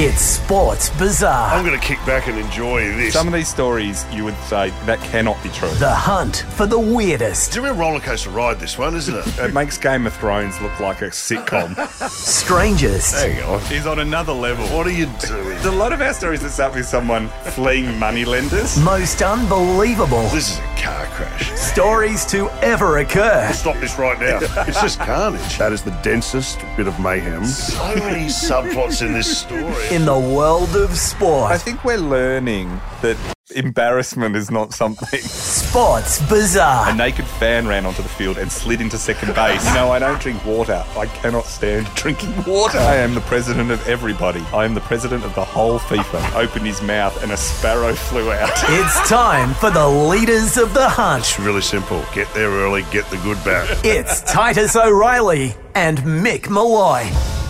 It's Sports Bizarre. I'm going to kick back and enjoy this. Some of these stories you would say that cannot be true. The hunt for the weirdest, it's a real roller coaster ride, this one, isn't it? It makes Game of Thrones look like a sitcom. strangest, Hang on. He's on another level. What are you doing? There's a lot of our stories that start with someone fleeing money lenders. most unbelievable This is a car crash. stories to ever occur. Stop this right now. It's just carnage. That is the densest bit of mayhem. So many subplots in this story. In the world of sport. I think we're learning that embarrassment is not something. Sports Bizarre. A naked fan ran onto the field and slid into second base. You know, I don't drink water. I cannot stand drinking water. I am the president of everybody. I am the president of the whole FIFA. Opened his mouth and a sparrow flew out. It's time for the leaders of the hunt. It's really simple. Get there early, get the good back. It's Titus O'Reily and Mick Molloy.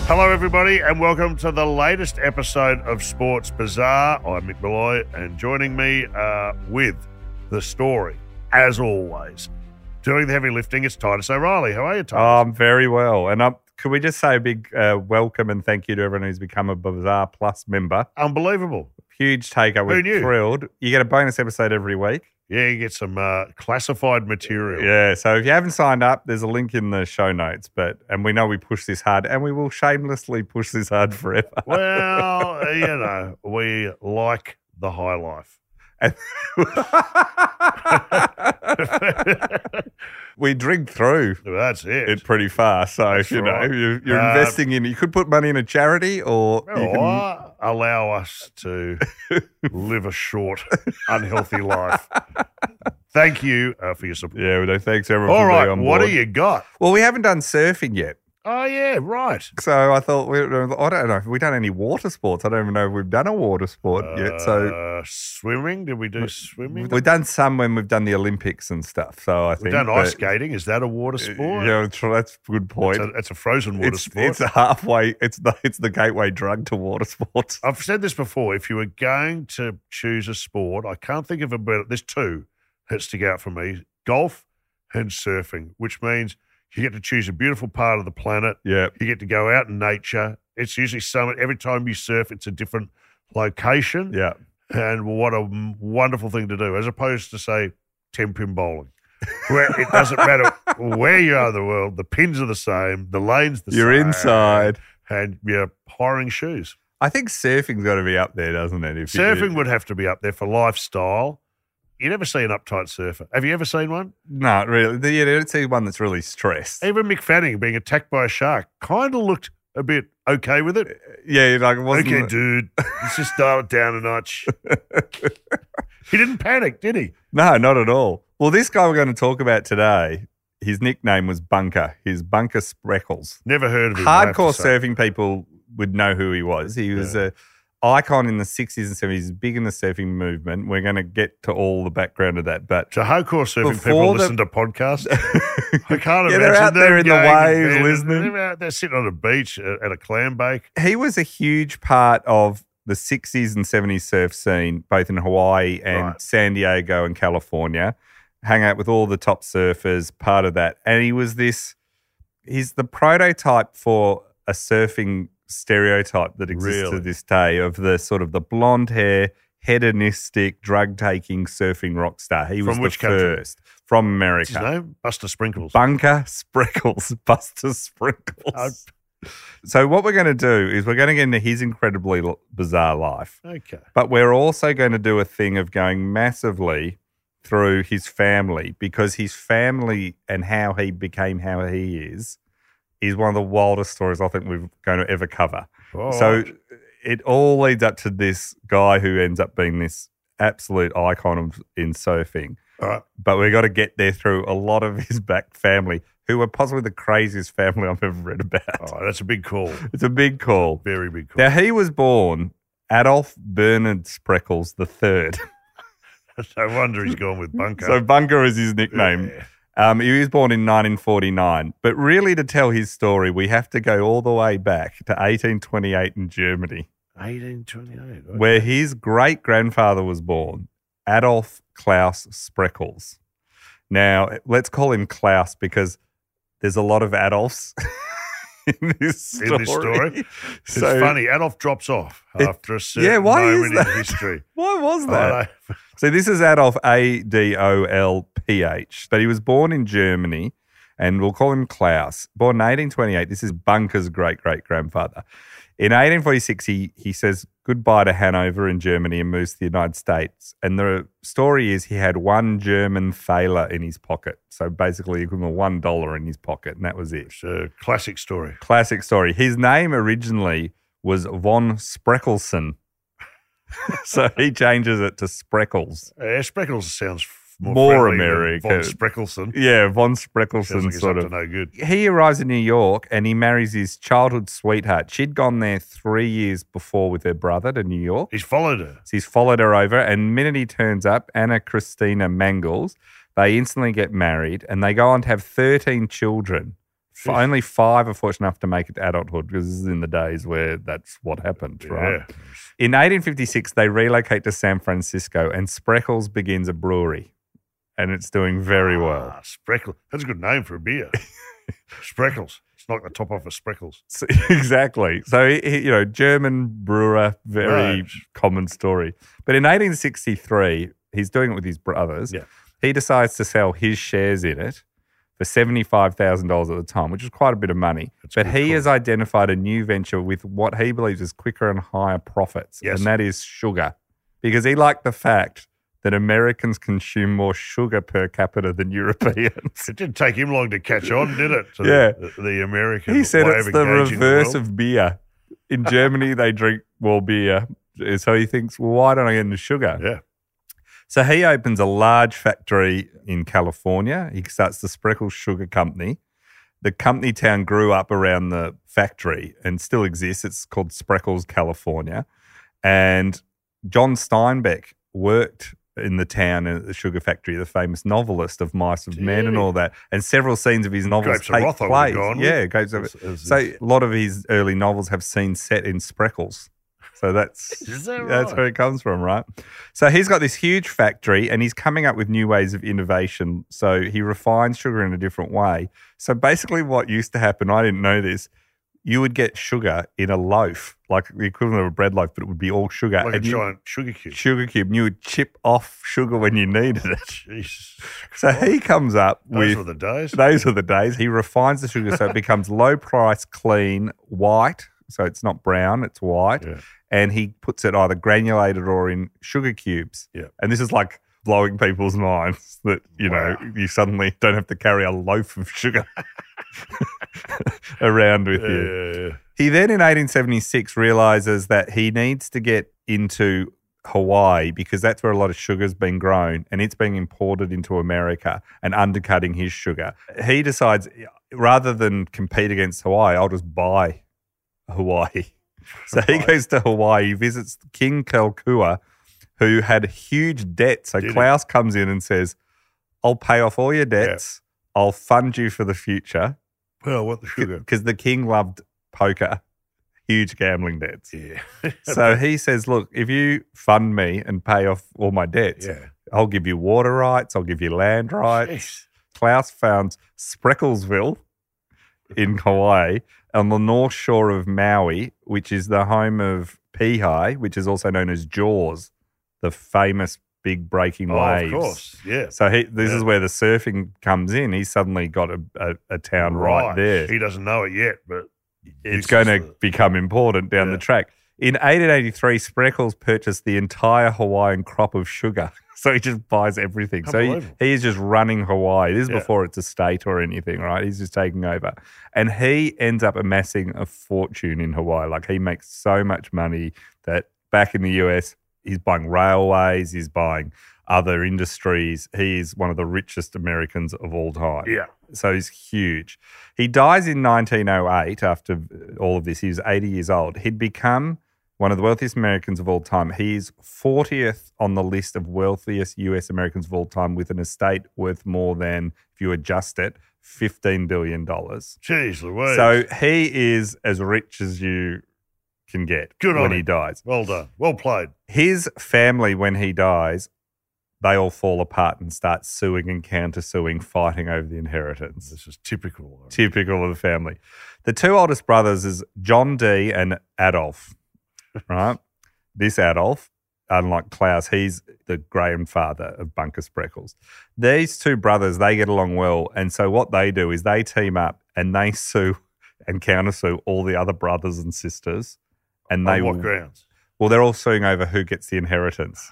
Hello, everybody, and welcome to the latest episode of Sports Bizarre. I'm Mick Molloy, and joining me uh, with the story, as always, doing the heavy lifting, it's Titus O'Reily. How are you, Titus? Um, very well. And um, could we just say a big uh, welcome and thank you to everyone who's become a Bizarre Plus member? Unbelievable. Huge takeover. We're thrilled. You get a bonus episode every week. Yeah, you get some uh, classified material. Yeah. So if you haven't signed up, there's a link in the show notes. But and we know we push this hard, and we will shamelessly push this hard forever. Well, uh, you know, we like the high life. We drink through That's it. it pretty fast. So That's you know you're, you're Uh, investing in. You could put money in a charity, or can, Or allow us to live a short, unhealthy life. Thank you uh, for your support. yeah. Well, thanks everyone. All for right, being on what do you got? Well, we haven't done surfing yet. Oh yeah, right. So I thought we, I don't know if we've done any water sports. I don't even know if we've done a water sport yet. So Uh, swimming? Did we do swimming? we've done some when we've done the Olympics and stuff. So I think We've think done ice skating. Is that a water sport? Yeah, that's, that's a good point. It's a, it's a frozen water it's, sport. it's a halfway. It's the it's the gateway drug to water sports. I've said this before. If you were going to choose a sport, I can't think of a better. There's two that stick out for me: golf and surfing, which means you get to choose a beautiful part of the planet. Yeah, You get to go out in nature. It's usually some. Every time you surf, it's a different location, yeah. and what a wonderful thing to do, as opposed to say ten pin bowling, where it doesn't matter where you are in the world. The pins are the same. The lanes the same. You're inside. and you're hiring shoes. I think surfing's got to be up there, doesn't it? If Surfing would have to be up there for lifestyle. You never see an uptight surfer. Have you ever seen one? no, really. You don't see one that's really stressed. Even Mick Fanning being attacked by a shark kind of looked a bit okay with it. Uh, yeah, you're like it wasn't. Okay, dude, let's just dial it down a notch. he didn't panic, did he? No, not at all. Well, this guy we're going to talk about today, his nickname was Bunker. His Bunker Spreckels. Never heard of him. I have to Hardcore surfing people would know who he was. He was a icon in the 60s and 70s, big in the surfing movement. We're going to get to all the background of that, but So hardcore surfing people the- listen to podcasts. I can't Yeah, imagine they're out there in the going waves bed. listening. They're out there sitting on a beach at at a clam bake. he was a huge part of the 60s and 70s surf scene, both in Hawaii and Right. San Diego and California. Hang out with all the top surfers, part of that. And he was this, he's the prototype for a surfing stereotype that exists Really? to this day of the sort of the blonde hair, hedonistic, drug taking surfing rock star. He was From which the country? first from What's his America. name? Buster Sprinkles. Bunker Sprinkles, Buster Sprinkles. Uh, so what we're going to do is we're going to get into his incredibly bizarre life, okay. but we're also going to do a thing of going massively through his family because his family and how he became how he is is one of the wildest stories I think we're going to ever cover. All so it all leads up to this guy who ends up being this absolute icon of, in surfing right. but we've got to get there through a lot of his back family, who are possibly the craziest family I've ever read about. Right. That's a big call. It's a big call. Very big call. Now, he was born Adolf Bernard Spreckels the third. no wonder he's gone with Bunker. So Bunker is his nickname. Yeah. Um, he was born in 1949. But really, to tell his story, we have to go all the way back to 1828 in Germany, 1828. okay. where his great grandfather was born, Adolf Klaus Spreckels. Now, let's call him Klaus because there's a lot of Adolfs in this in story. this story. It's So- funny. Adolf drops off It- after a certain yeah, why is that? in history. Why was that? So this is Adolf A D O L P H, but he was born in Germany, and we'll call him Klaus. Born in 1828. This is Bunker's great great grandfather. In 1846, he he says goodbye to Hanover in Germany and moves to the United States. And the story is he had one German thaler in his pocket, so basically equivalent of one dollar in his pocket, and that was it. It's a classic story. Classic story. His name originally was von Spreckelsen. so he changes it to Spreckels. Uh, Spreckels sounds more, More American. Von Spreckelsen. Yeah, von Sounds Spreckelsen like sort of. no good. He arrives in New York and he marries his childhood sweetheart. She'd gone there three years before with her brother to New York. He's followed her. So he's followed her over, and the minute he turns up, Anna Christina Mangels, they instantly get married and they go on to have 13 children. Jeez. Only five are fortunate enough to make it to adulthood because this is in the days where that's what happened, right? Yeah. In 1856, they relocate to San Francisco and Spreckels begins a brewery and it's doing very well. Ah, Spreckle. That's a good name for a beer. Spreckels. It's like the top off of Spreckels. So- exactly. So, you know, German brewer, very Right. common story. But in 1863, he's doing it with his brothers. Yeah. He decides to sell his shares in it for $75,000 at the time, which is quite a bit of money. That's but he call. has identified a new venture with what he believes is quicker and higher profits, Yes. and that is sugar. Because he liked the fact that Americans consume more sugar per capita than Europeans. It didn't take him long to catch on, did it? Yeah. The, the American. He said it's the reverse world. of beer. In Germany, they drink more beer. So he thinks, well, why don't I get into sugar? Yeah. So he opens a large factory in California. He starts the Spreckels Sugar Company. The company town grew up around the factory and still exists. It's called Spreckels, California. And John Steinbeck worked in the town at the sugar factory, the famous novelist of Mice of Men and all that. And several scenes of his novels Grapes take Wrath I place. Yeah, Grapes of as So a lot of his early novels have scenes set in Spreckels. So that's that that's right? where it comes from, right? So he's got this huge factory and he's coming up with new ways of innovation. So he refines sugar in a different way. So basically, what used to happen, I didn't know this, you would get sugar in a loaf, like the equivalent of a bread loaf, but it would be all sugar. like a and you- giant sugar cube. sugar cube, and you would chip off sugar when you needed it. Jesus. So he comes up Those with were the days. those are the days. He refines the sugar so it becomes low price, clean, white. So it's not brown, it's white. Yeah. And he puts it either granulated or in sugar cubes. Yeah. And this is like blowing people's minds that, you Wow. know, you suddenly don't have to carry a loaf of sugar around with Yeah, you. yeah, yeah. He then in 1876 realizes that he needs to get into Hawaii because that's where a lot of sugar's been grown and it's being imported into America and undercutting his sugar. He decides rather than compete against Hawaii, I'll just buy Hawaii. So he goes to Hawaii, he visits King Kalakaua, who had huge debt. So Did? Klaus comes in and says, I'll pay off all your debts. I'll fund you for the future Well, what the sugar. because the king loved poker, huge gambling debts. Yeah. So he says, Look, if you fund me and pay off all my debts, yeah. I'll give you water rights, I'll give you land rights. Jeez. Klaus found Spreckelsville in Hawaii on the north shore of Maui, which is the home of Peahi, which is also known as Jaws, the famous big breaking Oh, waves. of course. Yeah. So he, this Yeah. is where the surfing comes in. He's suddenly got a, a, a town right there He doesn't know it yet, but it's going to the- become important down Yeah. the track. In 1883, Spreckels purchased the entire Hawaiian crop of sugar. So he just buys everything. So he is just running Hawaii. This is Yeah. before it's a state or anything, right? He's just taking over. And he ends up amassing a fortune in Hawaii. Like he makes so much money that back in the US, he's buying railways, he's buying other industries. He is one of the richest Americans of all time. yeah. So he's huge. He dies in 1908 after all of this. He was 80 years old. He'd become one of the wealthiest Americans of all time. He's 40th on the list of wealthiest US Americans of all time with an estate worth more than, if you adjust it, $15 billion. Jeez Louise. So he is as rich as you can get Good on when him. he dies well done. Well played. his family when he dies they all fall apart and start suing and countersuing, fighting over the inheritance. This is typical. Typical of the family. The two oldest brothers is John D and Adolf, right? this Adolf, unlike Klaus, he's the grandfather of Bunker Spreckels. These two brothers, they get along well. And so what they do is they team up and they sue and countersue all the other brothers and sisters. And they On what will- grounds? well, they're all suing over who gets the inheritance.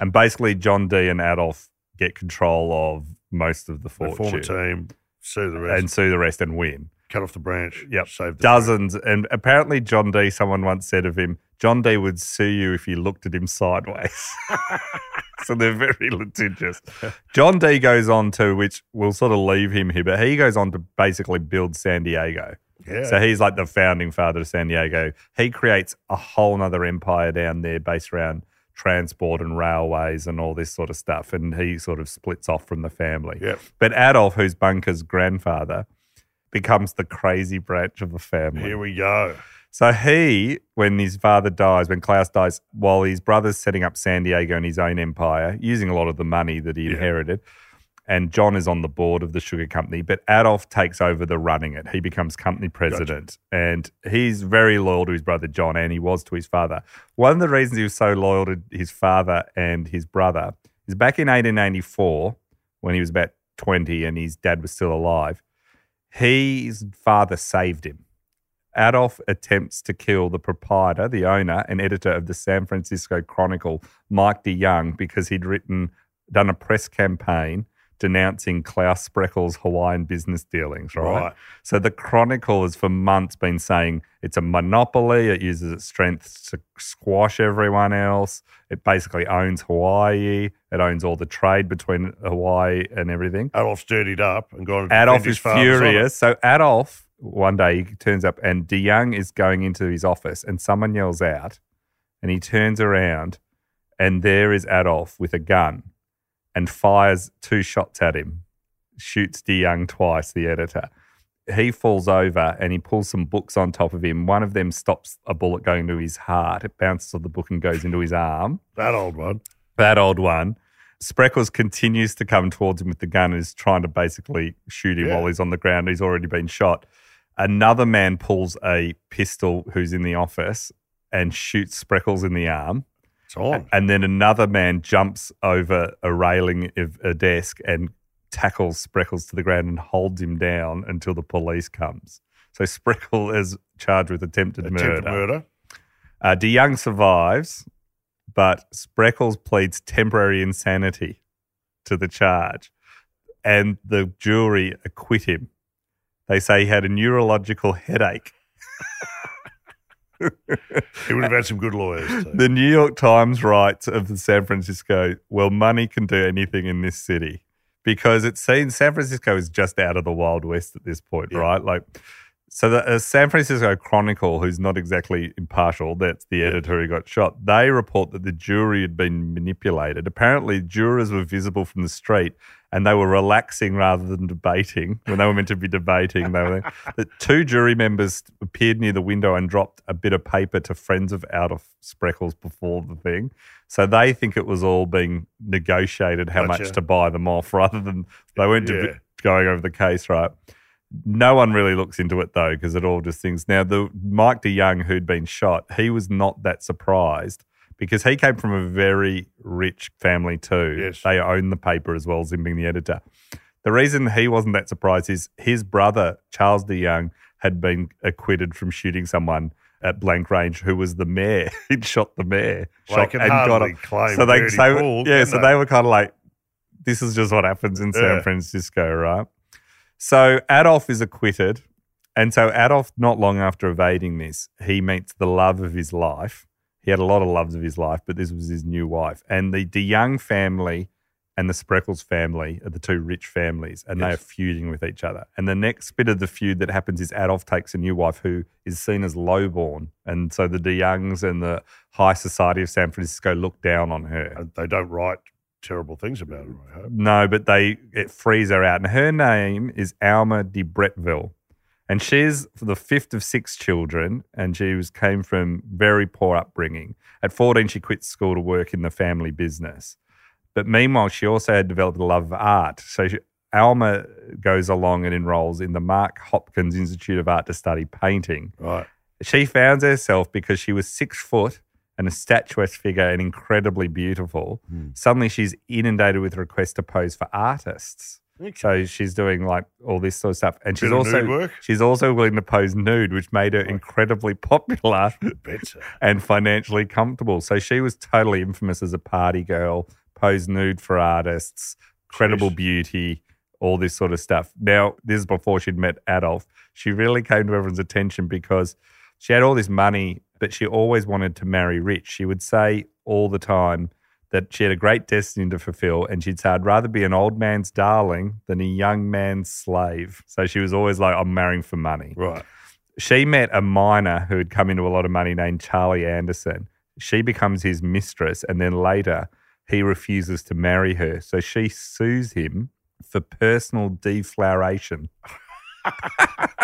And basically, John D and Adolf get control of most of the They form a team, sue the rest, and sue the rest and win. cut off the branch, Yep. save the Dozens. And apparently, John D, someone once said of him, John D would sue you if you looked at him sideways. so they're very litigious. John D goes on to, which we'll sort of leave him here, but he goes on to basically build San Diego. Yeah. So he's like the founding father of San Diego. He creates a whole nother empire down there based around transport and railways and all this sort of stuff. And he sort of splits off from the family. Yep. But Adolf, who's Bunker's grandfather, becomes the crazy branch of the family. Here we go. So he, when his father dies, when Klaus dies, while his brother's setting up San Diego and his own empire, using a lot of the money that he Yeah. inherited, and John is on the board of the sugar company, but Adolf takes over the running it. He becomes company president, and he's very loyal to his brother John, and he was to his father. One of the reasons he was so loyal to his father and his brother is back in 1884, when he was about 20 and his dad was still alive, his father saved him. Adolf attempts to kill the proprietor, the owner, and editor of the San Francisco Chronicle, Mike DeYoung, because he'd written, done a press campaign denouncing Klaus Spreckels' Hawaiian business dealings, right? Right. So the Chronicle has for months been saying it's a monopoly. It uses its strength to squash everyone else. It basically owns Hawaii. It owns all the trade between Hawaii and everything. Adolf's dirtied up and gone. Adolf is furious. So Adolf, one day he turns up and DeYoung is going into his office and someone yells out and he turns around and there is Adolf with a gun and fires two shots at him, shoots DeYoung twice, the editor. He falls over and he pulls some books on top of him. One of them stops a bullet going to his heart. It bounces off the book and goes into his arm That old one. that old one. Spreckels continues to come towards him with the gun and is trying to basically shoot him Yeah. while he's on the ground. He's already been shot. Another man pulls a pistol who's in the office and shoots Spreckels in the arm. It's on. And then another man jumps over a railing of a desk and tackles Spreckels to the ground and holds him down until the police comes. So Spreckle is charged with attempted, murder. Attempted murder. murder. Uh, DeYoung survives, but Spreckels pleads temporary insanity to the charge, and the jury acquit him. They say he had a neurological headache. He would have had some good lawyers. Too. The New York Times writes of the San Francisco, well, money can do anything in this city because it seems San Francisco is just out of the Wild West at this point, Yeah. right? Like, so the uh, San Francisco Chronicle, who's not exactly impartial, that's the editor who got shot, they report that the jury had been manipulated. Apparently, jurors were visible from the street and they were relaxing rather than debating when they were meant to be debating. They were that two jury members appeared near the window and dropped a bit of paper to friends of out of Spreckels before the thing. So they think it was all being negotiated how Gotcha. much to buy them off rather than they weren't Yeah. going over the case, right? No one really looks into it though, because it all just things. Now, the Mike DeYoung who'd been shot, he was not that surprised because he came from a very rich family too. Yes. They own the paper as well as him being the editor. The reason he wasn't that surprised is his brother, Charles DeYoung, had been acquitted from shooting someone at blank range who was the mayor. He'd shot the mayor. Shot can hardly claim so they, so, yeah, so they? they were kind of like, this is just what happens in San Yeah. Francisco, right? So Adolf is acquitted. And so Adolf, not long after evading this, he meets the love of his life. He had a lot of loves of his life, but this was his new wife. And the De Young family and the Spreckels family are the two rich families, and they are feuding with each other. And the next bit of the feud that happens is Adolf takes a new wife who is seen as lowborn. And so the De Youngs and the high society of San Francisco look down on her. They don't write terrible things about her, I hope. No, but they it frees her out. And her name is Alma de Bretteville. And she's the fifth of six children, and she was came from very poor upbringing. At 14, she quit school to work in the family business. But meanwhile, she also had developed a love of art. So she, Alma goes along and enrolls in the Mark Hopkins Institute of Art to study painting. Right. She found herself because she was six foot and a statuesque figure and incredibly beautiful. Hmm. Suddenly, she's inundated with requests to pose for artists. So she's doing like all this sort of stuff, and she's also she's also willing to pose nude, which made her incredibly popular and financially comfortable. So she was totally infamous as a party girl, posed nude for artists, credible Jeez. beauty, all this sort of stuff. Now, this is before she'd met Adolf. She really came to everyone's attention because she had all this money, but she always wanted to marry rich. She would say all the time that she had a great destiny to fulfill, and she'd say, I'd rather be an old man's darling than a young man's slave. So she was always like, I'm marrying for money Right. she met a miner who had come into a lot of money named Charlie Anderson. She becomes his mistress, and then later he refuses to marry her. So she sues him for personal defloweration.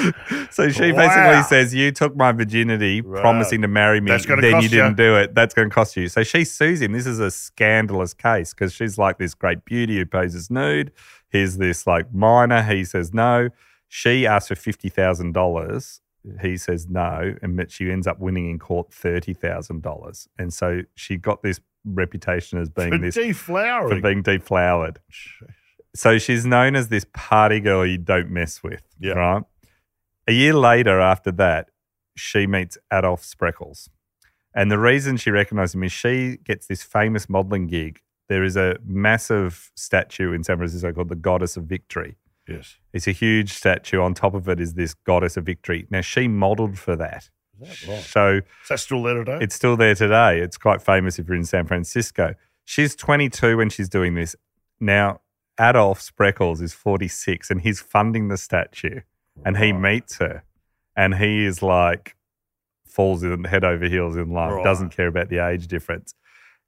so she Wow. basically says, You took my virginity, Right. promising to marry me, then you ya." didn't do it. That's going to cost you. So she sues him. This is a scandalous case because she's like this great beauty who poses nude. Here's this like miner. He says no. She asks for $50,000. He says no. And she ends up winning in court $30,000. And so she got this reputation as being For this for being deflowered. So she's known as this party girl you don't mess with. Yeah. Right. A year later, after that, she meets Adolf Spreckels. And the reason she recognizes him is she gets this famous modeling gig. There is a massive statue in San Francisco called the Goddess of Victory. Yes. It's a huge statue. On top of it is this Goddess of Victory. Now, she modeled for that. Is that right? So Is that still there today? it's still there today. It's quite famous if you're in San Francisco. She's 22 when she's doing this. Now, Adolf Spreckels is 46 and he's funding the statue and he Right. meets her and he is like, falls in head over heels in love, Right. doesn't care about the age difference.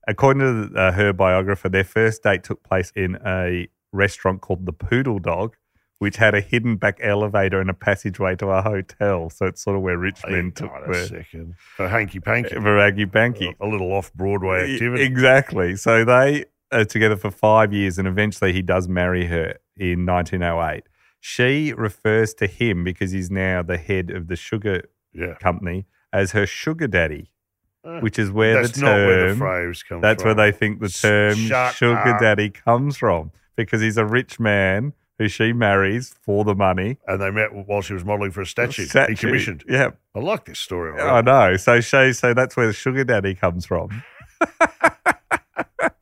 According to uh, her biographer, their first date took place in a restaurant called the Poodle Dog, which had a hidden back elevator and a passageway to a hotel. So it's sort of where rich men took a second. For hanky panky. for Aggie Banky. A little off Broadway activity. Exactly. So they are together for five years, and eventually he does marry her in 1908. She refers to him because he's now the head of the sugar Yeah. company as her sugar daddy, Uh, which is where That's the not where the term. phrase comes That's from. where they think the term Shut sugar up. daddy comes from because he's a rich man who she marries for the money. And they met while she was modelling for a statue. He Statue. commissioned. Yeah, I like this story. I know. So she, so that's where the sugar daddy comes from.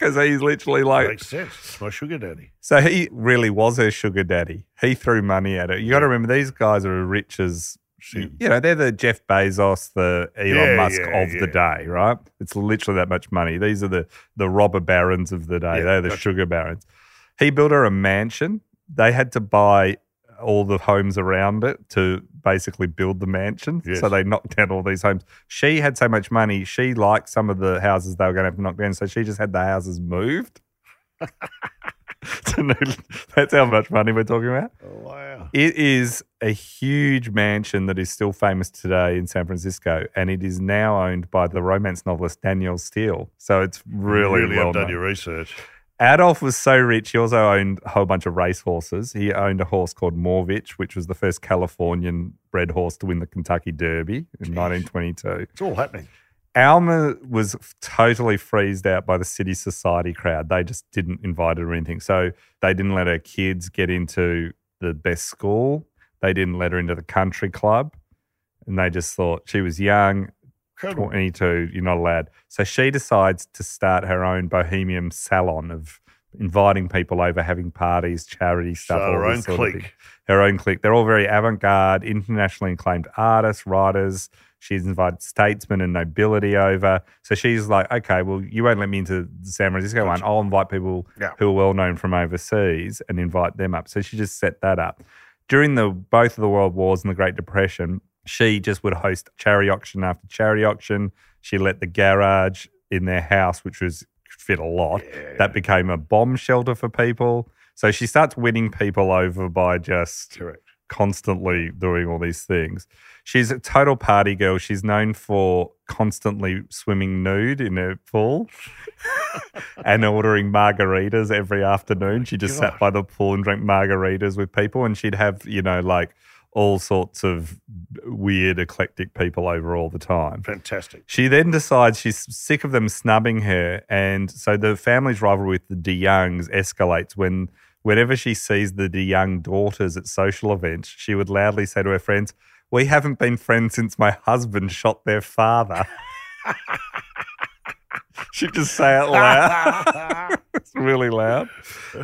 Because he's literally like, Makes sense. It's my sugar daddy. So he really was her sugar daddy. He threw money at her. You got to remember these guys are as rich as you know. They're the Jeff Bezos, the Elon Yeah, Musk yeah, of the day, right? It's literally that much money. These are the the robber barons of the day. Yeah, They're the gotcha. sugar barons. He built her a mansion. They had to buy all the homes around it to basically build the mansion. Yes. So they knocked down all these homes. She had so much money. She liked some of the houses they were going to have to knock down. So she just had the houses moved. That's how much money we're talking about. Oh, wow. It is a huge mansion that is still famous today in San Francisco, and it is now owned by the romance novelist Danielle Steel. So it's really, really well done your research. Adolf was so rich, he also owned a whole bunch of race horses. He owned a horse called Morvich, which was the first Californian bred horse to win the Kentucky Derby in 1922. It's all happening. Alma was totally freezed out by the city society crowd. They just didn't invite her or anything. So they didn't let her kids get into the best school. They didn't let her into the country club. And they just thought she was young, Incredible. 22, you're not allowed. So she decides to start her own bohemian salon of inviting people over, having parties, charity So stuff. all her own sort of thing clique. her own clique. They're all very avant garde, internationally acclaimed artists, writers. She's invited statesmen and nobility over. So she's like, okay, well, you won't let me into the San Francisco one. I'll invite people Yeah. who are well known from overseas and invite them up. So she just set that up. During the both of the world wars and the Great Depression, she just would host charity auction after charity auction. She let the garage in their house, which was fit a lot, that became a bomb shelter for people. So she starts winning people over by just Correct. constantly doing all these things. She's a total party girl. She's known for constantly swimming nude in her pool and ordering margaritas every afternoon. She just sat by the pool and drank margaritas with people, and she'd have, you know, like all sorts of weird, eclectic people over all the time. Fantastic. She then decides she's sick of them snubbing her, and so the family's rivalry with the De Youngs escalates when, whenever she sees the De Young daughters at social events, she would loudly say to her friends, "We haven't been friends since my husband shot their father." She'd just say it loud. it's really loud.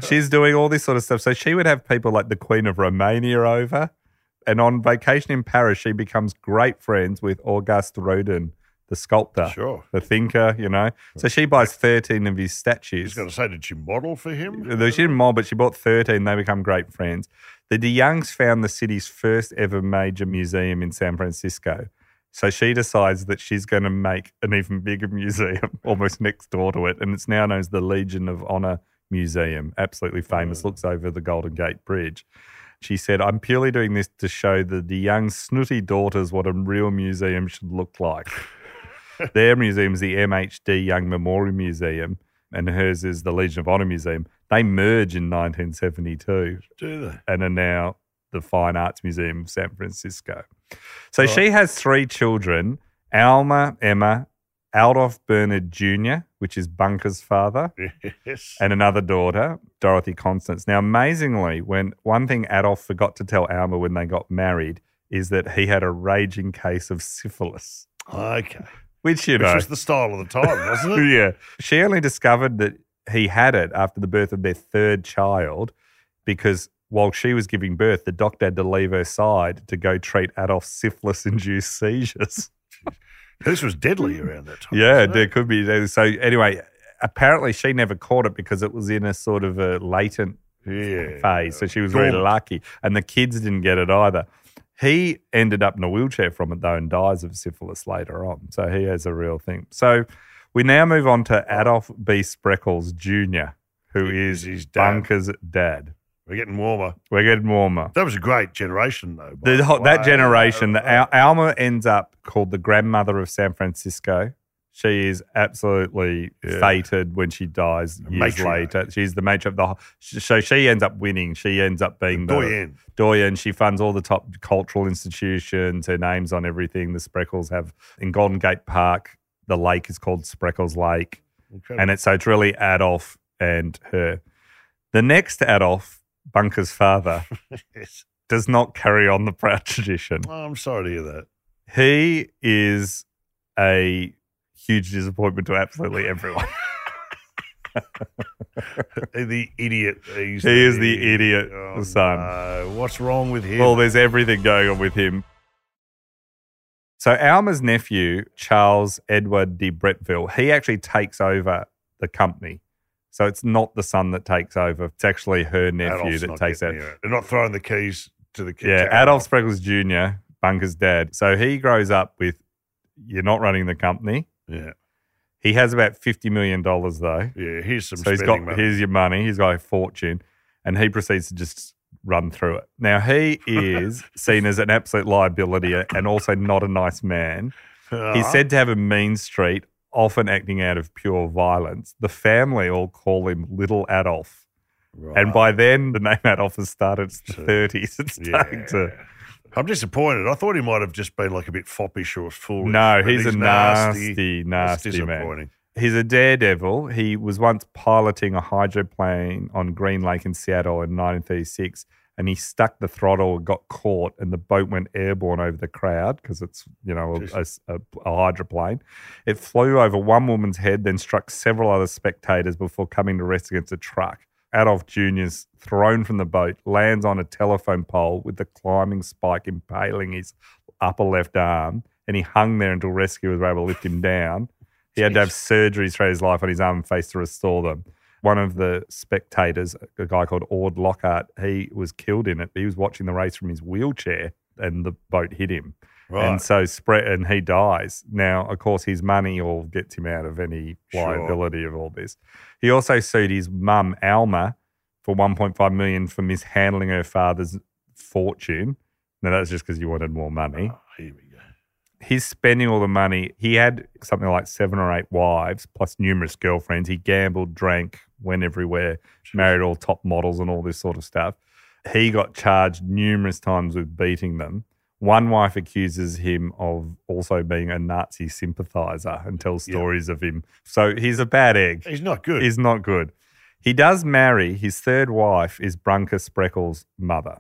She's doing all this sort of stuff. So she would have people like the Queen of Romania over. And on vacation in Paris, she becomes great friends with Auguste Rodin, the sculptor, Sure. the thinker, you know. So she buys 13 of his I was statues. going to say, did she model for him? She didn't model, but she bought 13. They become great friends. The De Youngs found the city's first ever major museum in San Francisco. So she decides that she's going to make an even bigger museum almost next door to it. And it's now known as the Legion of Honor Museum. Absolutely famous, looks over the Golden Gate Bridge. She said, I'm purely doing this to show the De Young snooty daughters what a real museum should look like. Their museum is the M.H. de Young Memorial Museum, and hers is the Legion of Honor Museum. They merge in 1972 Do they? and are now the Fine Arts Museum of San Francisco. So she has three children Alma, Emma, Adolf Bernard Jr., which is Bunker's father, Yes. and another daughter, Dorothy Constance. Now, amazingly, when one thing Adolf forgot to tell Alma when they got married is that he had a raging case of syphilis, okay. which, you Which know. was the style of the time, wasn't it? yeah. She only discovered that he had it after the birth of their third child because while she was giving birth, the doctor had to leave her side to go treat Adolf's syphilis induced seizures. This was deadly hmm. around that time. yeah, there it? could be. So, anyway, apparently she never caught it because it was in a sort of a latent yeah. phase. So she was very Dormant. lucky. And the kids didn't get it either. He ended up in a wheelchair from it, though, and dies of syphilis later on. So he has a real thing. So we now move on to Adolf B. Spreckels Jr., who is Is his dad. Bunker's dad. We're getting warmer. We're getting warmer. That was a great generation, though. by The, that generation, the, Al- Alma ends up called the grandmother of San Francisco. She is absolutely Yeah. fated when she dies years Matriarch. later. She's the matron of the. So she ends up winning. She ends up being the, Doyen. Doyen. She funds all the top cultural institutions. Her name's on everything. The Spreckels have in Golden Gate Park. The lake is called Spreckels Lake, Okay. and it's so it's really Adolf and her. The next Adolf, Bunker's father, yes. does not carry on the proud tradition. Oh, I'm sorry to hear that. He is a huge disappointment to absolutely everyone. the idiot. He is the idiot Oh, son. no. What's wrong with him? Well, there's everything going on with him. So Alma's nephew, Charles Edward de Bretteville, he actually takes over the company. So it's not the son that takes over. It's actually her nephew Adolf's that takes over. They're not throwing the keys to the kids. Yeah, Adolf Spreckels Jr., Bunker's dad. So he grows up with, you're not running the company. Yeah, He has about $50 million though. yeah. Here's some So he's got money. here's your money. He's got a fortune, and he proceeds to just run through it. Now he is seen as an absolute liability and also not a nice man. He's Uh-huh. said to have a mean streak, often acting out of pure violence. The family all call him Little Adolf, Right. and by then the name Adolf has started. It's So- thirties. It's starting yeah. to. I'm disappointed. I thought he might have just been like a bit foppish or foolish. No, but he's, a nasty, That's nasty man. He's a daredevil. He was once piloting a hydroplane on Green Lake in Seattle in 1936, and he stuck the throttle, got caught, and the boat went airborne over the crowd because it's you know a, a, a hydroplane. It flew over one woman's head, then struck several other spectators before coming to rest against a truck. Adolf Jr.'s thrown from the boat, lands on a telephone pole with the climbing spike impaling his upper left arm, and he hung there until rescuers were able to lift him down. He had to have surgery throughout his life on his arm and face to restore them. One of the spectators, a guy called Ord Lockhart, he was killed in it. He was watching the race from his wheelchair and the boat hit him. Right. And so spread and he dies. Now, of course, his money all gets him out of any Sure. liability of all this. He also sued his mum, Alma, for 1.5 million for mishandling her father's fortune. Now, that's just because you wanted more money. Oh, here we go. He's spending all the money. He had something like seven or eight wives, plus numerous girlfriends. He gambled, drank, went everywhere, married all top models and all this sort of stuff. He got charged numerous times with beating them. One wife accuses him of also being a Nazi sympathizer and tells Yeah. stories of him. So he's a bad egg. He's not good. He's not good. He does marry, his third wife is Bunker Spreckels' mother,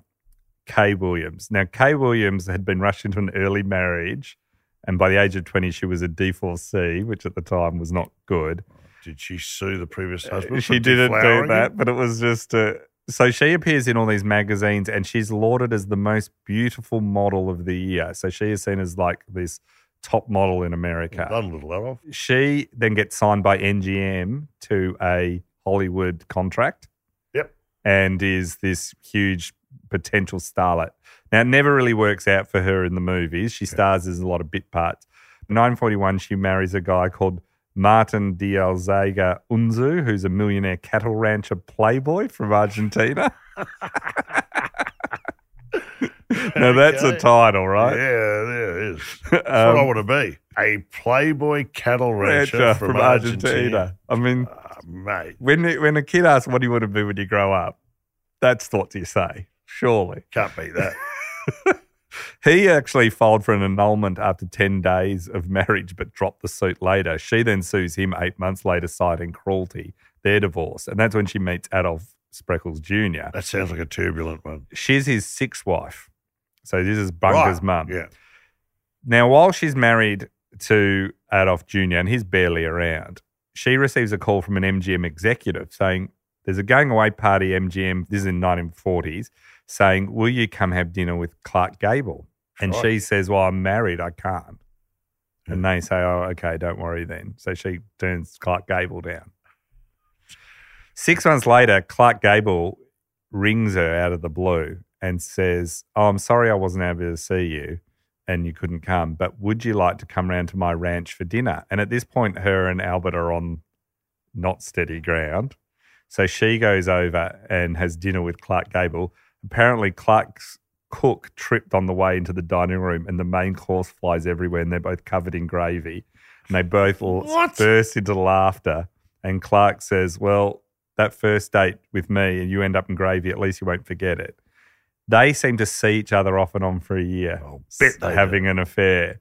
Kay Williams. Now, Kay Williams had been rushed into an early marriage, and by the age of 20, she was a D4C, which at the time was not good. Did she sue the previous husband? Uh, She for didn't do that, but it was just. Uh, so she appears in all these magazines and she's lauded as the most beautiful model of the year. So she is seen as like this top model in America. Done little off. She then gets signed by MGM to a Hollywood contract. Yep. And is this huge potential starlet. Now, it never really works out for her in the movies. She stars as a lot of bit parts. 941, she marries a guy called Martin Dialzaga Unzu, who's a millionaire cattle rancher playboy from Argentina. now, that's a title, right? Yeah, there it is. That's what I Um, want to be. A Playboy cattle rancher, rancher from, Argentina. I mean, Ah, mate, when when a kid asks what do you want to be when you grow up, that's what you say. Surely, can't beat that. he actually filed for an annulment after ten days of marriage, but dropped the suit later. She then sues him eight months later, citing cruelty. They're divorced, and that's when she meets Adolf Spreckels Jr. That sounds like a turbulent one. She's his sixth wife, so this is Bunker's Right, mum. Yeah. Now, while she's married to Adolf Jr., and he's barely around, she receives a call from an MGM executive saying, There's a going away party, MGM, this is in 1940s, saying, Will you come have dinner with Clark Gable? And Right. she says, Well, I'm married, I can't. Hmm. And they say, Oh, okay, don't worry then. So she turns Clark Gable down. Six months later, Clark Gable rings her out of the blue and says, Oh, I'm sorry I wasn't able to see you and you couldn't come, but would you like to come round to my ranch for dinner? And at this point, her and Albert are on not steady ground. So she goes over and has dinner with Clark Gable. Apparently, Clark's cook tripped on the way into the dining room and the main course flies everywhere and they're both covered in gravy. And they both all What? burst into laughter. And Clark says, Well, that first date with me and you end up in gravy, at least you won't forget it. They seem to see each other off and on for a year, oh, bet they do. having an affair.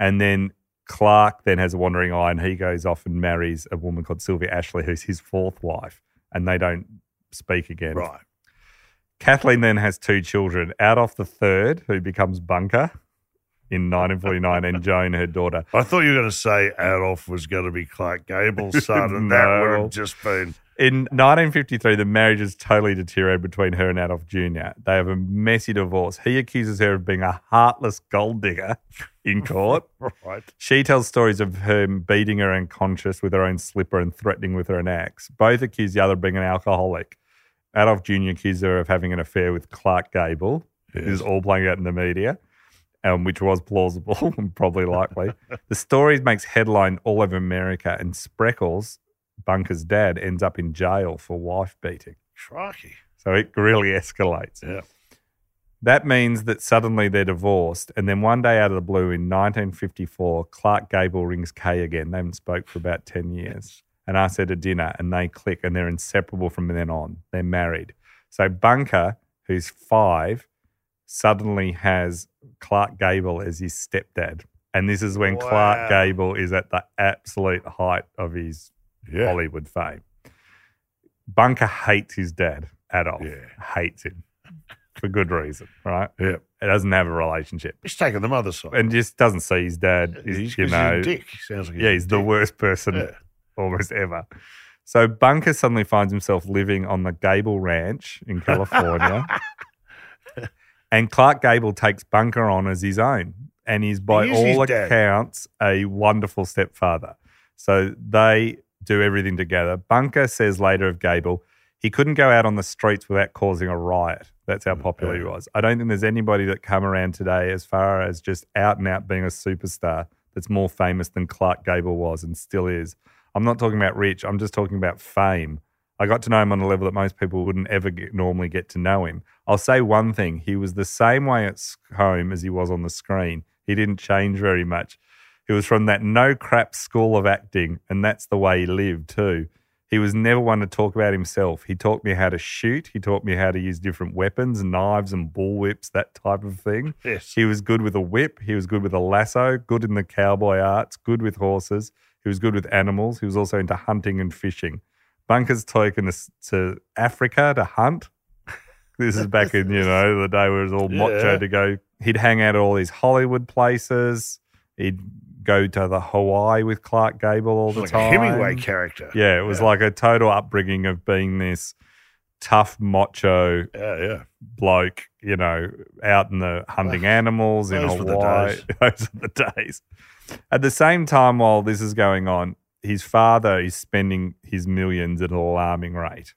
And then Clark then has a wandering eye and he goes off and marries a woman called Sylvia Ashley, who's his fourth wife, and they don't speak again. Right. Kathleen then has two children, Adolf the third, who becomes Bunker in 1949, and Joan, her daughter. I thought you were going to say Adolf was going to be Clark Gable's son, and that would have just been. In 1953, the marriage is totally deteriorated between her and Adolf Jr. They have a messy divorce. He accuses her of being a heartless gold digger in court. Right. She tells stories of him beating her unconscious with her own slipper and threatening with her an axe. Both accuse the other of being an alcoholic. Adolf Jr. accuses her of having an affair with Clark Gable. This is all playing out in the media, um, which was plausible and probably likely. the story makes headline all over America, and Spreckels, Bunker's dad, ends up in jail for wife beating. Crikey. So it really escalates. Yeah. That means that suddenly they're divorced, and then one day out of the blue in 1954, Clark Gable rings Kay again. They haven't spoke for about 10 years, and asks her to dinner, and they click, and they're inseparable from then on. They're married. So Bunker, who's five, suddenly has Clark Gable as his stepdad, and this is when Wow. Clark Gable is at the absolute height of his Yeah. Hollywood fame. Bunker hates his dad, Adolf. Yeah. Hates him for good reason, right? Yeah. He doesn't have a relationship He's taking the mother's side. and just doesn't see his dad. he's, He's, you know, a dick. He sounds like yeah, he's the worst person Yeah. almost ever. So Bunker suddenly finds himself living on the Gable Ranch in California. and Clark Gable takes Bunker on as his own. And by is his all dad. accounts, a wonderful stepfather. So they do everything together. Bunker says later of Gable, he couldn't go out on the streets without causing a riot. That's how mm, popular he was. I don't think there's anybody that come around today as far as just out and out being a superstar that's more famous than Clark Gable was and still is. I'm not talking about rich. I'm just talking about fame. I got to know him on a level that most people wouldn't ever get, normally get to know him. I'll say one thing: he was the same way at home as he was on the screen. He didn't change very much. He was from that no crap school of acting, and that's the way he lived too. He was never one to talk about himself. He taught me how to shoot. He taught me how to use different weapons, knives and bullwhips, that type of thing. Yes. He was good with a whip. He was good with a lasso, good in the cowboy arts, good with horses. He was good with animals. He was also into hunting and fishing. Bunker's taken us to Africa to hunt. This is back in, you know, the day where it was all macho to go. He'd hang out at all these Hollywood places. He'd go to the Hawaii with Clark Gable all the like time. a Hemingway character. Yeah, it was like a total upbringing of being this tough macho Yeah, yeah. bloke, you know, out in the hunting animals in Those were the Hawaii. days. Those are the days. At the same time, while this is going on, his father is spending his millions at an alarming rate.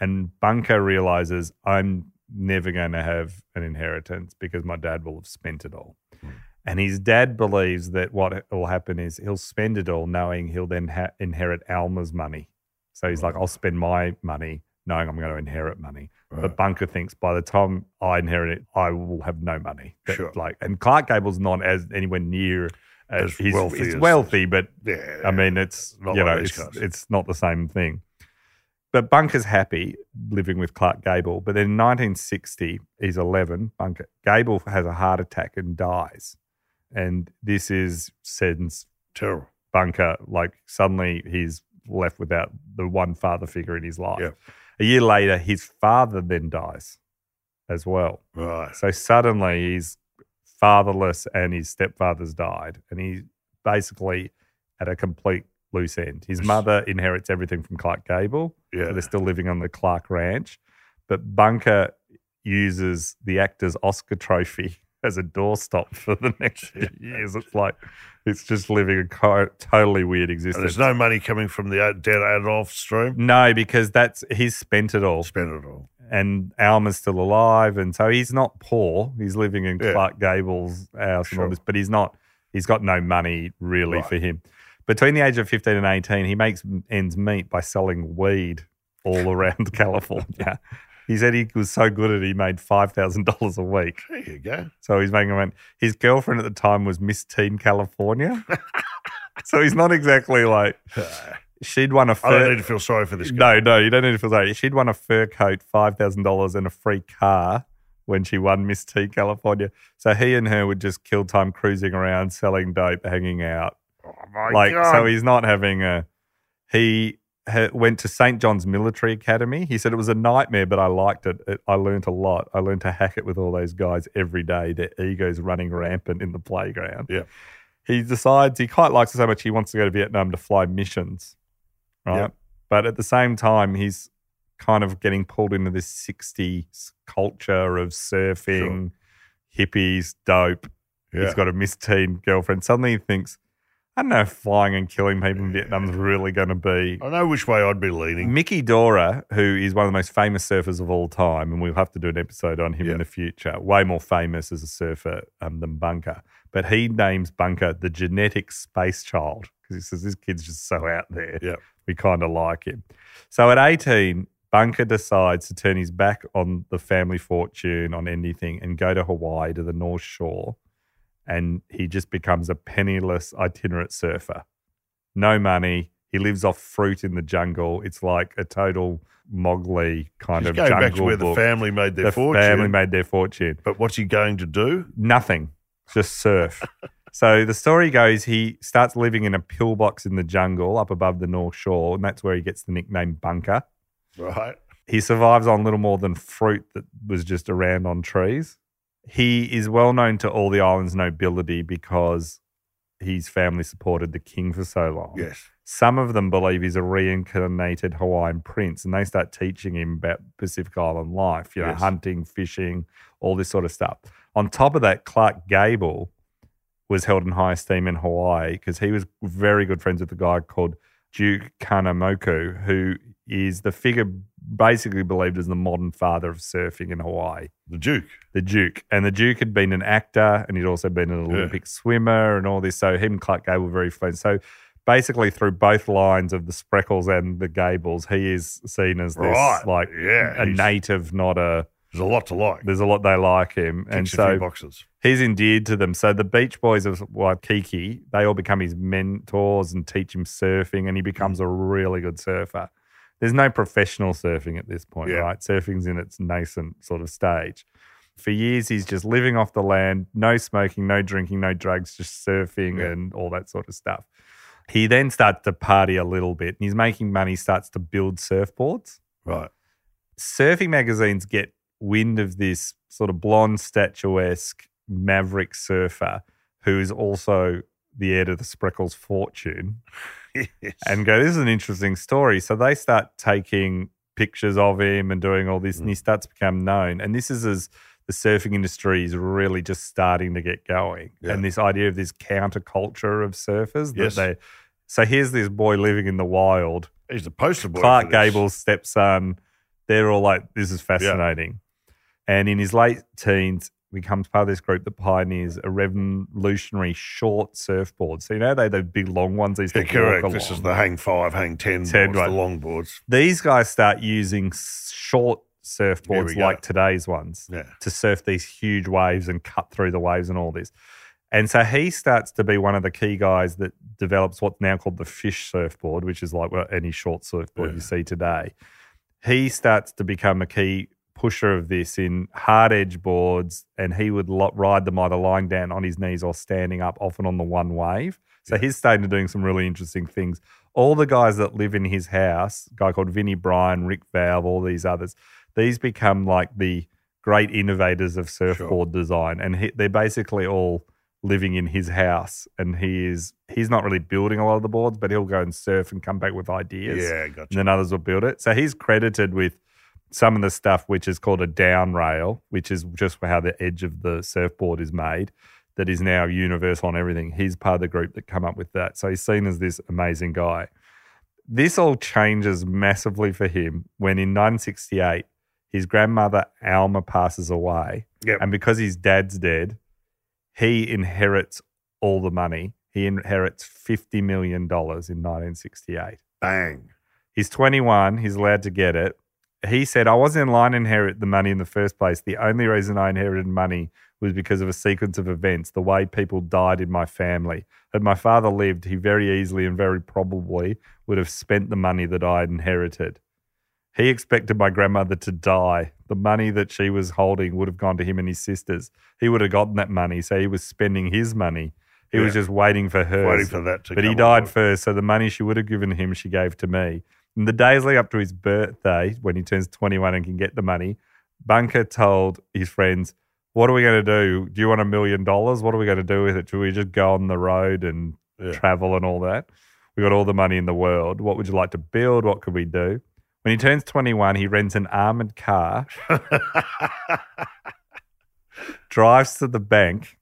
And Bunker realizes, I'm never going to have an inheritance because my dad will have spent it all. Hmm. And his dad believes that what will happen is he'll spend it all knowing he'll then ha- inherit Alma's money. So he's like, I'll spend my money knowing I'm going to inherit money. Right. But Bunker thinks by the time I inherit it, I will have no money. That, Sure. Like, and Clark Gable's not as anywhere near as As he's, wealthy he's wealthy, but Yeah. I mean, it's Not you know, it's, it's not the same thing. But Bunker's happy living with Clark Gable. But then in 1960, he's 11. Bunker Gable has a heart attack and dies, and this is sends terrible. Bunker like suddenly he's left without the one father figure in his life. Yeah. A year later, his father then dies as well. Right. So suddenly he's fatherless and his stepfather's died. And he's basically at a complete loose end. His mother inherits everything from Clark Gable. Yeah. So they're still living on the Clark Ranch. But Bunker uses the actor's Oscar trophy as a doorstop for the next few years. It's like, it's just living a co- totally weird And existence. there's no money coming from the dead Adolf stream. no, because that's he's spent it all. Spend it all. and Alma's still alive, and so he's not poor. He's living in Yeah. Clark Gable's house and all this, but he's not. He's got no money really Right. for him. Between the age of fifteen and eighteen, he makes ends meet by selling weed all around California. He said he was so good at it, he made five thousand dollars a week. There you go. So he's making money. His girlfriend at the time was Miss Teen California. so he's not exactly like uh, she'd won a I don't need to feel sorry for this guy. no, no, you don't need to feel sorry. She'd won a fur coat, five thousand dollars, and a free car when she won Miss Teen California. So he and her would just kill time cruising around, selling dope, hanging out. Oh my like, God. so he's not having a. He went to St John's Military Academy. He said it was a nightmare, but I liked it. it. I learned a lot. I learned to hack it with all those guys every day. Their egos running rampant in the playground. Yeah. He decides he quite likes it so much he wants to go to Vietnam to fly missions, right? Yeah. But at the same time, he's kind of getting pulled into this 60s culture of surfing, hippies, dope. Yeah. He's got a Miss Teen girlfriend. Suddenly he thinks, I don't know if flying and killing people in Vietnam is really going to be. I know which way I'd be leaning. Miki Dora, who is one of the most famous surfers of all time, and we'll have to do an episode on him Yeah. in the future, way more famous as a surfer um, than Bunker. But he names Bunker the genetic space child because he says this kid's just so out there. Yeah. We kind of like him. So at 18, Bunker decides to turn his back on the family fortune, on anything, and go to Hawaii to the North Shore. And he just becomes a penniless itinerant surfer. No money. He lives off fruit in the jungle. It's like a total Mowgli kind He's of going jungle back to where the family made their the fortune. family made their fortune. but what's he going to do? Nothing, just surf. so the story goes he starts living in a pillbox in the jungle up above the North Shore, and that's where he gets the nickname Bunker. Right. He survives on little more than fruit that was just around on trees. He is well known to all the island's nobility because his family supported the king for so long. Yes. Some of them believe he's a reincarnated Hawaiian prince, and they start teaching him about Pacific Island life, you know, Yes. hunting, fishing, all this sort of stuff. On top of that, Clark Gable was held in high esteem in Hawaii because he was very good friends with a guy called Duke Kahanamoku, who is the figure basically believed as the modern father of surfing in Hawaii The Duke. the Duke. And the Duke had been an actor and he'd also been an Yeah. Olympic swimmer and all this. So him and Clark Gable were very friends. So basically through both lines of the Spreckels and the Gables, he is seen as this Right. like Yeah, a native, not a. There's a lot to like. There's a lot they like him, and Ticks a few so boxes. he's endeared to them. So the Beach Boys of Waikiki, they all become his mentors and teach him surfing, and he becomes hmm. a really good surfer. There's no professional surfing at this point, Yeah. right? Surfing's in its nascent sort of stage. For years, he's just living off the land, no smoking, no drinking, no drugs, just surfing Yeah. and all that sort of stuff. He then starts to party a little bit, and he's making money, starts to build surfboards Right. surfing magazines get wind of this sort of blonde, statuesque maverick surfer who is also the heir to the Spreckels fortune. and go, This is an interesting story. So they start taking pictures of him and doing all this, and Mm. he starts to become known. And this is as the surfing industry is really just starting to get going. Yeah. And this idea of this counterculture of surfers that Yes. they. So here's this boy living in the wild he's a poster boy. Clark. Gable's stepson. They're all like, this is fascinating. And in his late teens, becomes part of this group that pioneers a revolutionary short surfboard. So you know they the big long ones. These Yeah, correct. This is the hang five, hang 10, 10, boards, right. the long boards. These guys start using short surfboards like today's ones Yeah. to surf these huge waves and cut through the waves and all this. And so he starts to be one of the key guys that develops what's now called the fish surfboard, which is like well, any short surfboard Yeah. you see today. He starts to become a key pusher of this in hard edge boards, and he would lo- ride them either lying down on his knees or standing up, often on the one wave. So he's starting to doing some really interesting things. All the guys that live in his house, a guy called Vinnie Bryan, Rick Valve, all these others, these become like the great innovators of surfboard design, and he, they're basically all living in his house. And he is he's not really building a lot of the boards, but he'll go and surf and come back with ideas Yeah, gotcha. and then others will build it. So he's credited with some of the stuff which is called a down rail, which is just how the edge of the surfboard is made, that is now universal on everything. He's part of the group that come up with that. So he's seen as this amazing guy. This all changes massively for him when in 1968 his grandmother Alma passes away. Yep. And because his dad's dead, he inherits all the money. He inherits $50 million in 1968. Bang. He's 21. He's allowed to get it. He said, I wasn't in line to inherit the money in the first place. The only reason I inherited money was because of a sequence of events, the way people died in my family. Had my father lived, he very easily and very probably would have spent the money that I had inherited. He expected my grandmother to die. The money that she was holding would have gone to him and his sisters. He would have gotten that money, so he was spending his money. He was just waiting for hers. Waiting for that to But he died on. first, so the money she would have given him, she gave to me. In the days leading up to his birthday, when he turns 21 and can get the money, Bunker told his friends, What are we going to do? Do you want a million dollars? What are we going to do with it? Should we just go on the road and Yeah. travel and all that? We got all the money in the world. What would you like to build? What could we do? When he turns 21, he rents an armored car, drives to the bank,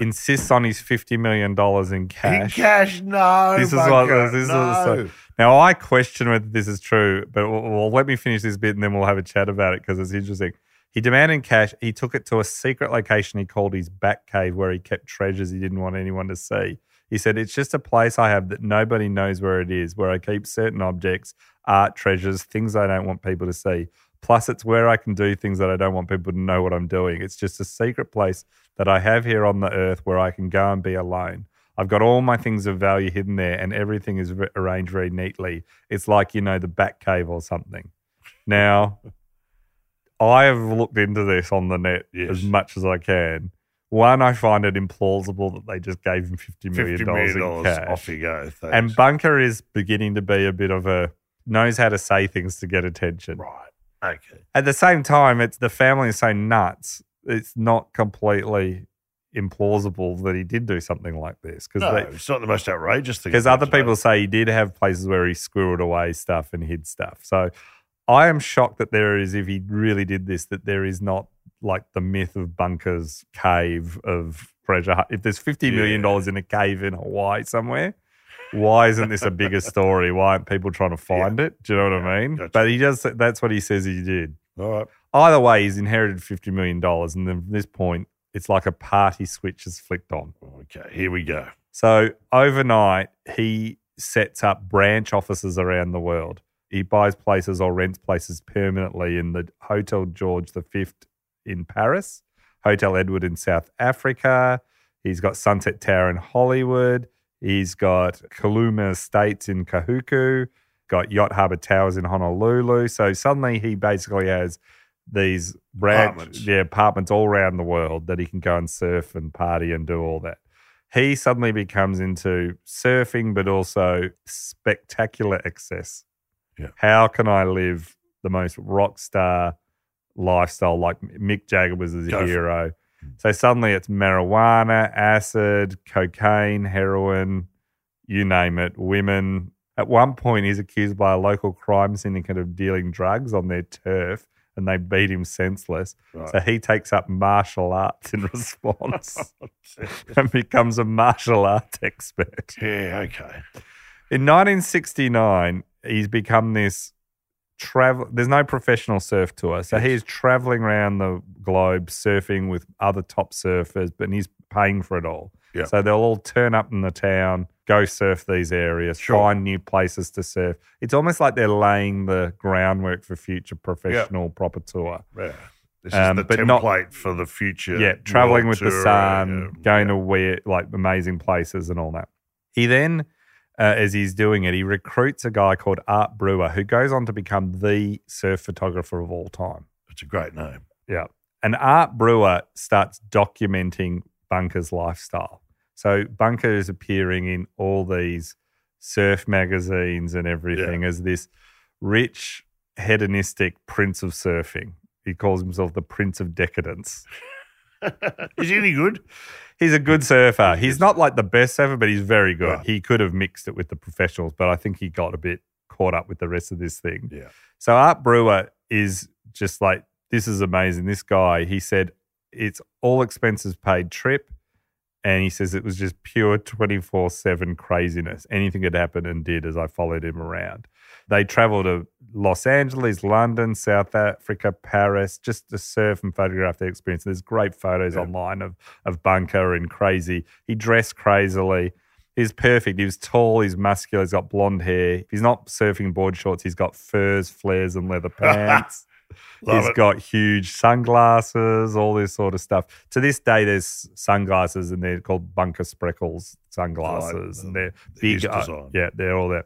insists on his $50 million in In cash. cash, no. This is what this is. no. So, now I question whether this is true, but well, well, let me finish this bit and then we'll have a chat about it because it's interesting. He demanded cash. He took it to a secret location he called his back cave where he kept treasures he didn't want anyone to see. He said, It's just a place I have that nobody knows where it is, where I keep certain objects, art, treasures, things I don't want people to see. Plus, it's where I can do things that I don't want people to know what I'm doing. It's just a secret place that I have here on the earth where I can go and be alone. I've got all my things of value hidden there, and everything is re- arranged very neatly. It's like, you know, the back cave or something. Now, I have looked into this on the net Yes. as much as I can. One, I find it implausible that they just gave him $50 million, $50 million in cash. off you go. Thanks. And Bunker is beginning to be a bit of a knows how to say things to get attention. right. Okay. At the same time, it's the family is so nuts. It's not completely implausible that he did do something like this because No, it's not the most outrageous thing. because other people say he did have places where he squirreled away stuff and hid stuff. So I am shocked that there is, if he really did this, that there is not like the myth of Bunker's cave of treasure. If there's fifty million dollars in a cave in Hawaii somewhere, why isn't this a bigger story? Why aren't people trying to find it? Do you know what I mean? gotcha. But he does. That's what he says he did. All right. Either way, he's inherited fifty million dollars, and then from this point, it's like a party switch is flicked on. Okay, here we go. So overnight, he sets up branch offices around the world. He buys places or rents places permanently in the Hotel George V in Paris, Hotel Edward in South Africa. He's got Sunset Tower in Hollywood. He's got Kuilima Estates in Kahuku, got Yacht Harbour Towers in Honolulu. So suddenly he basically has these branch Apartments. yeah, apartments all around the world that he can go and surf and party and do all that. He suddenly becomes into surfing, but also spectacular excess. Yeah. How can I live the most rock star lifestyle like Mick Jagger was his Go hero? So suddenly it's marijuana, acid, cocaine, heroin, you name it, women. At one point, he's accused by a local crime syndicate of dealing drugs on their turf and they beat him senseless. Right. So he takes up martial arts in response oh, and becomes a martial arts expert. yeah, okay. In 1969, he's become this travel. There's no professional surf tour, so he's traveling around the globe surfing with other top surfers, but he's paying for it all. Yeah. So they'll all turn up in the town, go surf these areas, Sure. find new places to surf. It's almost like they're laying the groundwork for future professional proper tour. Yeah. This Um, is the but not- template for the future. Yeah, traveling with the sun, yeah, going yeah. to weird, like amazing places and all that. He then, uh, as he's doing it, he recruits a guy called Art Brewer, who goes on to become the surf photographer of all time. It's a great name. Yeah. And Art Brewer starts documenting Bunker's lifestyle. So Bunker is appearing in all these surf magazines and everything as this rich, hedonistic prince of surfing. He calls himself the prince of decadence. is he any good? He's a good surfer. He's not like the best surfer, but he's very good. Right. He could have mixed it with the professionals, but I think he got a bit caught up with the rest of this thing. Yeah. So Art Brewer is just like, this is amazing. This guy, he said, it's all expenses paid trip. And he says it was just pure 24 7 craziness. Anything had happened and did as I followed him around. They traveled to Los Angeles, London, South Africa, Paris, just to surf and photograph their experience. There's great photos Yeah. online of, of Bunker and crazy. He dressed crazily. He's perfect. He was tall, he's muscular, he's got blonde hair. He's not surfing board shorts, he's got furs, flares, and leather pants. Love He's it. got huge sunglasses, all this sort of stuff. To this day, there's sunglasses and they're called Bunker Spreckels sunglasses. Right. and they're big. uh, yeah, they're all there.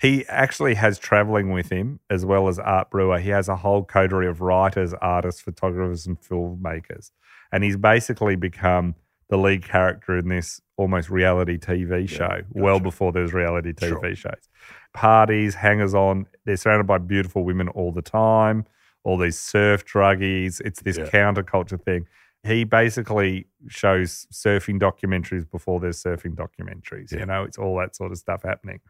He actually has traveling with him as well as Art Brewer. He has a whole coterie of writers, artists, photographers, and filmmakers. And he's basically become the lead character in this almost reality TV show, well gotcha. before there was reality TV Sure. shows. Parties, hangers on. They're surrounded by beautiful women all the time, all these surf druggies. It's this Yeah. counterculture thing. He basically shows surfing documentaries before there's surfing documentaries. Yeah. You know, it's all that sort of stuff happening.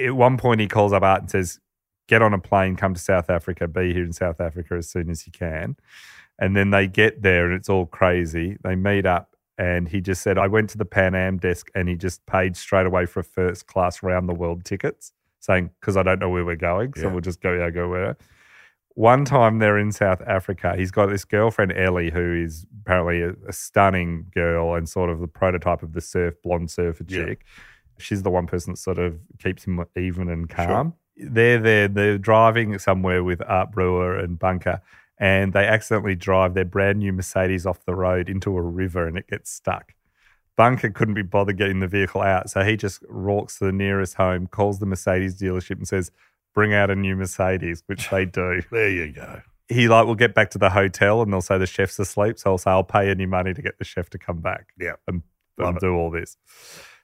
At one point, he calls up Art and says, Get on a plane, come to South Africa, be here in South Africa as soon as you can. And then they get there and it's all crazy. They meet up and he just said, I went to the Pan Am desk and he just paid straight away for first class round the world tickets, saying, because I don't know where we're going. So Yeah. we'll just go, yeah, go where. One time they're in South Africa, he's got this girlfriend, Ellie, who is apparently a, a stunning girl and sort of the prototype of the surf, blonde surfer Yeah. chick. She's the one person that sort of keeps him even and Sure. calm. They're there, they're driving somewhere with Art Brewer and Bunker, and they accidentally drive their brand new Mercedes off the road into a river and it gets stuck. Bunker couldn't be bothered getting the vehicle out, so he just walks to the nearest home, calls the Mercedes dealership, and says, "Bring out a new Mercedes," which they do. There you go. He like will get back to the hotel, and they'll say the chef's asleep, so I'll say I'll pay any money to get the chef to come back Yeah. and, and do all this.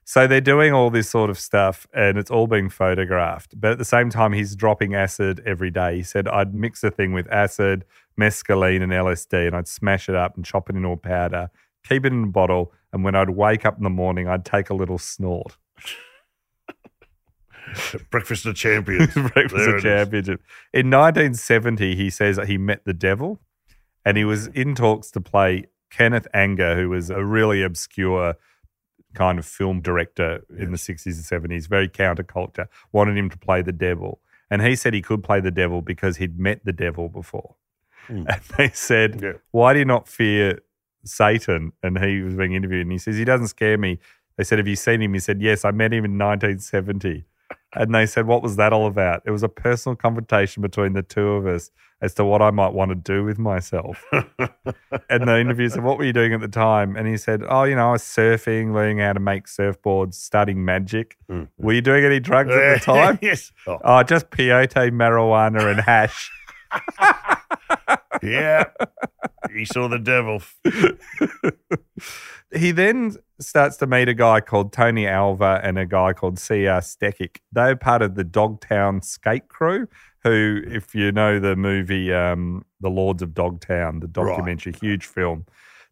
So they're doing all this sort of stuff, and it's all being photographed. But at the same time, he's dropping acid every day. He said, "I'd mix a thing with acid, mescaline, and LSD, and I'd smash it up and chop it into a powder, keep it in a bottle, and when I'd wake up in the morning, I'd take a little snort." Breakfast of Champions. Breakfast There of it is. Championship. In 1970, he says that he met the devil and he was in talks to play Kenneth Anger, who was a really obscure kind of film director in the 60s and 70s, very counterculture, wanted him to play the devil. And he said he could play the devil because he'd met the devil before. Hmm. And they said, Yeah. Why do you not fear Satan, and he was being interviewed, and he says he doesn't scare me. They said, "Have you seen him?" He said, "Yes, I met him in 1970." And they said, "What was that all about?" It was a personal confrontation between the two of us as to what I might want to do with myself. and the interview said, "What were you doing at the time?" And he said, "Oh, you know, I was surfing, learning how to make surfboards, studying magic. Mm-hmm. Were you doing any drugs at the time?" yes. Oh, Oh, just peyote, marijuana, and hash. yeah. he saw the devil. he then starts to meet a guy called Tony Alva and a guy called C.R. Stecyk. They're part of the Dogtown skate crew, who, if you know the movie um, The Lords of Dogtown, the documentary, huge film,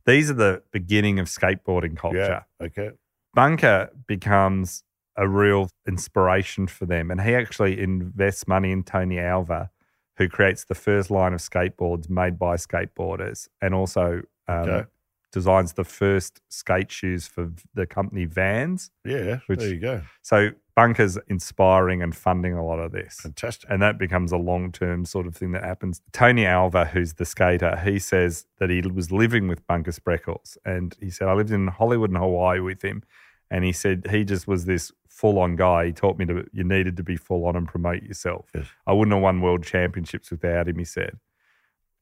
these are the beginning of skateboarding culture. Yeah. Okay. Bunker becomes a real inspiration for them. And he actually invests money in Tony Alva, who creates the first line of skateboards made by skateboarders and also um, Okay. Designs the first skate shoes for the company Vans. Yeah. Which- there you go. So Bunker's inspiring and funding a lot of this. Fantastic. And that becomes a long term sort of thing that happens. Tony Alva, who's the skater, he says that he was living with Bunker Spreckels. And he said, I lived in Hollywood and Hawaii with him. And he said he just was this full on guy. He taught me to you needed to be full on and promote yourself. Yes. I wouldn't have won world championships without him, he said.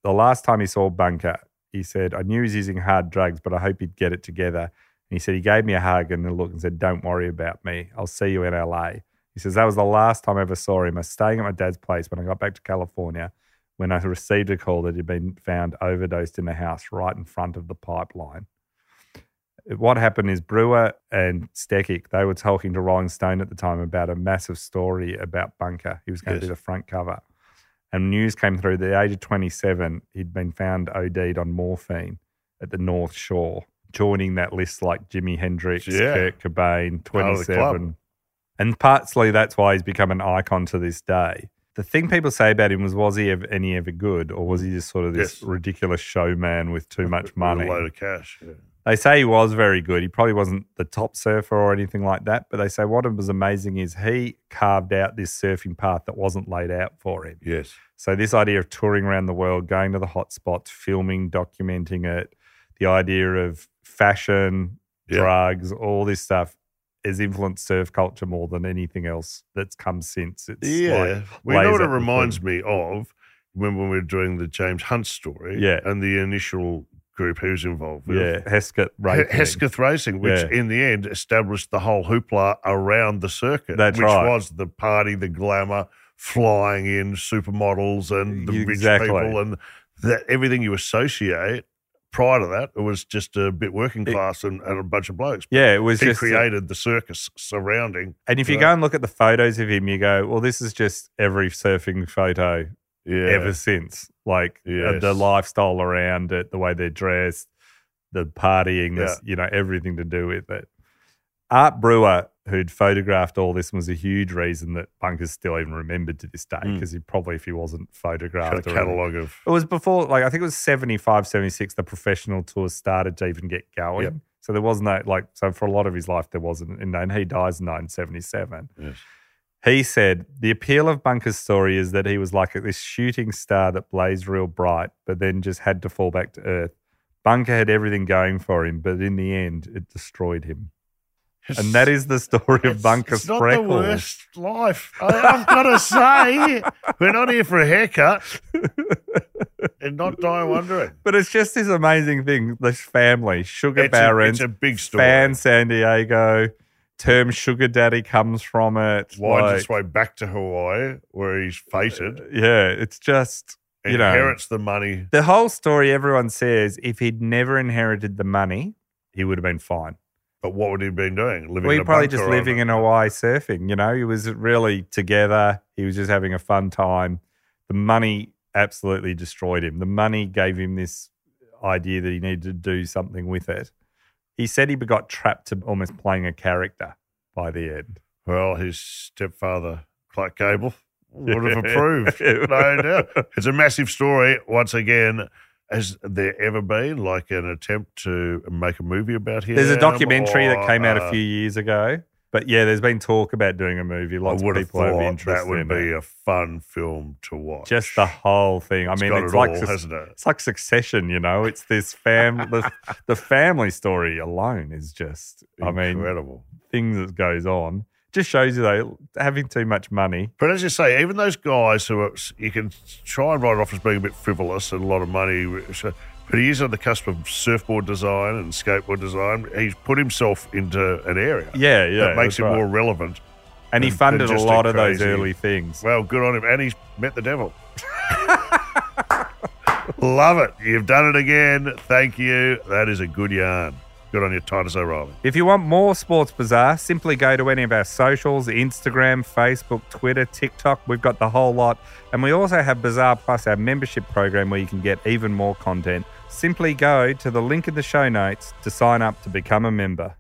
The last time he saw Bunker, he said, I knew he was using hard drugs, but I hope he'd get it together. And he said, he gave me a hug and a look and said, Don't worry about me. I'll see you in LA. He says, That was the last time I ever saw him. I was staying at my dad's place when I got back to California when I received a call that he'd been found overdosed in the house right in front of the pipeline. What happened is Brewer and Stecyk, they were talking to Rolling Stone at the time about a massive story about Bunker. He was going to Yes. be the front cover. And news came through at the age of 27, he'd been found OD'd on morphine at the North Shore, joining that list like Jimi Hendrix, Yeah. Kurt Cobain, Part of the club. 27. And partly that's why he's become an icon to this day. The thing people say about him was, was he ever, any ever good, or was he just sort of this Yes. ridiculous showman with too much With a money? load of cash. Yeah. They say he was very good. He probably wasn't the top surfer or anything like that, but they say what was amazing is he carved out this surfing path that wasn't laid out for him. Yes. So this idea of touring around the world, going to the hot spots, filming, documenting it, the idea of fashion, Yeah. drugs, all this stuff has influenced surf culture more than anything else that's come since. It's Yeah. like we know what it reminds me of when, when we were doing the James Hunt story. Yeah. And the initial group who's involved with yeah, Hesketh He- racing. Hesketh Racing, which Yeah. in the end established the whole hoopla around the circuit. That's which right. was the party, the glamour, flying in supermodels and the Exactly. rich people and that everything you associate. Prior to that, it was just a bit working class and, and a bunch of blokes. Yeah, it was he created the circus surrounding. And if you go and look at the photos of him, you go, well, this is just every surfing photo Yeah, ever since. Like uh, the lifestyle around it, the way they're dressed, the partying, Yeah. this, you know, everything to do with it. Art Brewer, who'd photographed all this, was a huge reason that Bunker's still even remembered to this day Mm. because he probably, if he wasn't got a photographed, or anything- catalogue of it was before, like, I think it was 75, 76, the professional tour started to even get going. Yep. So there was no, like, so for a lot of his life, there wasn't, and and he dies in 1977. yes. He said, The appeal of Bunker's story is that he was like this shooting star that blazed real bright, but then just had to fall back to earth. Bunker had everything going for him, but in the end, it destroyed him. And that is the story of It's- Bunker it's not the worst life. I, I've got to say, we're not here for a haircut and not die wondering. But it's just this amazing thing. This family, Sugar It's a, Barons, it's a big story. Fan San Diego, term Sugar Daddy comes from it. Winds like- its way back to Hawaii, where he's fated, uh, yeah, it's just, you know. inherits the money. The whole story, everyone says, if he'd never inherited the money, he would have been fine. But what would he have been doing? Living Well, probably just living in Hawaii surfing. You know, he was really together. He was just having a fun time. The money absolutely destroyed him. The money gave him this idea that he needed to do something with it. He said he got trapped to almost playing a character by the end. Well, his stepfather, Clark Gable, would have approved. no doubt. It's a massive story. Once again, has there ever been like an attempt to make a movie about him? There's a documentary that came out a uh, few years ago. But yeah, there's been talk about doing a movie. Lots I would of people have thought interest that would in be it. a fun film to watch. Just the whole thing. I mean, it's it like all, hasn't it? it's like Succession. You know, it's this fam the, the family story alone is just. I mean, Incredible. things that goes on just shows you though having too much money. But as you say, even those guys who are, you can try and write it off as being a bit frivolous and a lot of money, so- but he is on the cusp of surfboard design and skateboard design. He's put himself into an area Yeah, yeah, that makes him right. more relevant. And he than- funded a lot of those early things. Well, good on him. And he's met the devil. Love it. You've done it again. Thank you. That is a good yarn. Good on you, Titus O'Reily. If you want more Sports Bizarre, simply go to any of our socials Instagram, Facebook, Twitter, TikTok. We've got the whole lot. And we also have Bizarre Plus, our membership program where you can get even more content. Simply go to the link in the show notes to sign up to become a member.